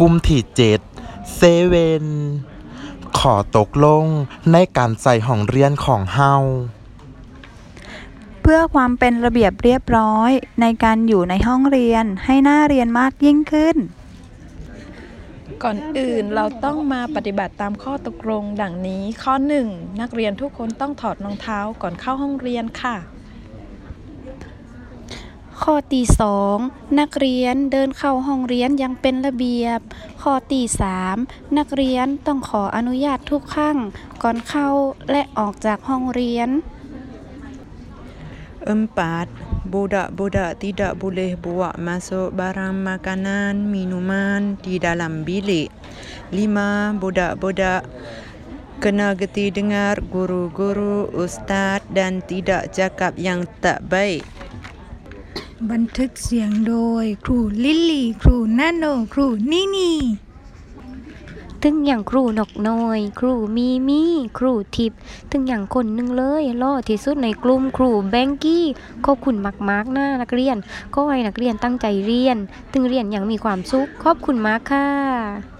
กลุ่มที่เจ็ดเซเว่นขอตกลงในการใส่ห้องเรียนของเฮาเพื่อความเป็นระเบียบเรียบร้อยในการอยู่ในห้องเรียนให้น่าเรียนมากยิ่งขึ้น ก่อนอื่นเราต้องมาปฏิบัติตามข้อตกลงดังนี้ข้อ 1 นักเรียนทุกคนต้องถอดรองเท้าก่อนเข้าห้องเรียนค่ะ ข้อที่สองนักเรียนเดินเข้าห้องเรียนอยังเป็นระเบียบ ข้อที่สามนักเรียนต้องขออนุญาตทุกครั้งก่อนเข้าและออกจากห้องเรียน Empat, budak-budak tidak boleh bawa masuk barang makanan, minuman di dalam bilik. Lima, budak-budak kena geti dengar guru-guru, ustaz dan tidak cakap yang tak baik. บันทึกเสียงโดยครูลิลลี่ ครูนาโน ครูนี่นี่ถึงอย่างครูนกน้อย ครูมีมีครูทิพย์ถึงอย่างคนหนึงเลยล่อที่สุดในกลุ่มครูแบงกี้ขอบคุณมากๆนะนักเรียน ก็ให้นักเรียนตั้งใจเรียน ถึงเรียนอย่างมีความสุขขอบคุณมากค่ะ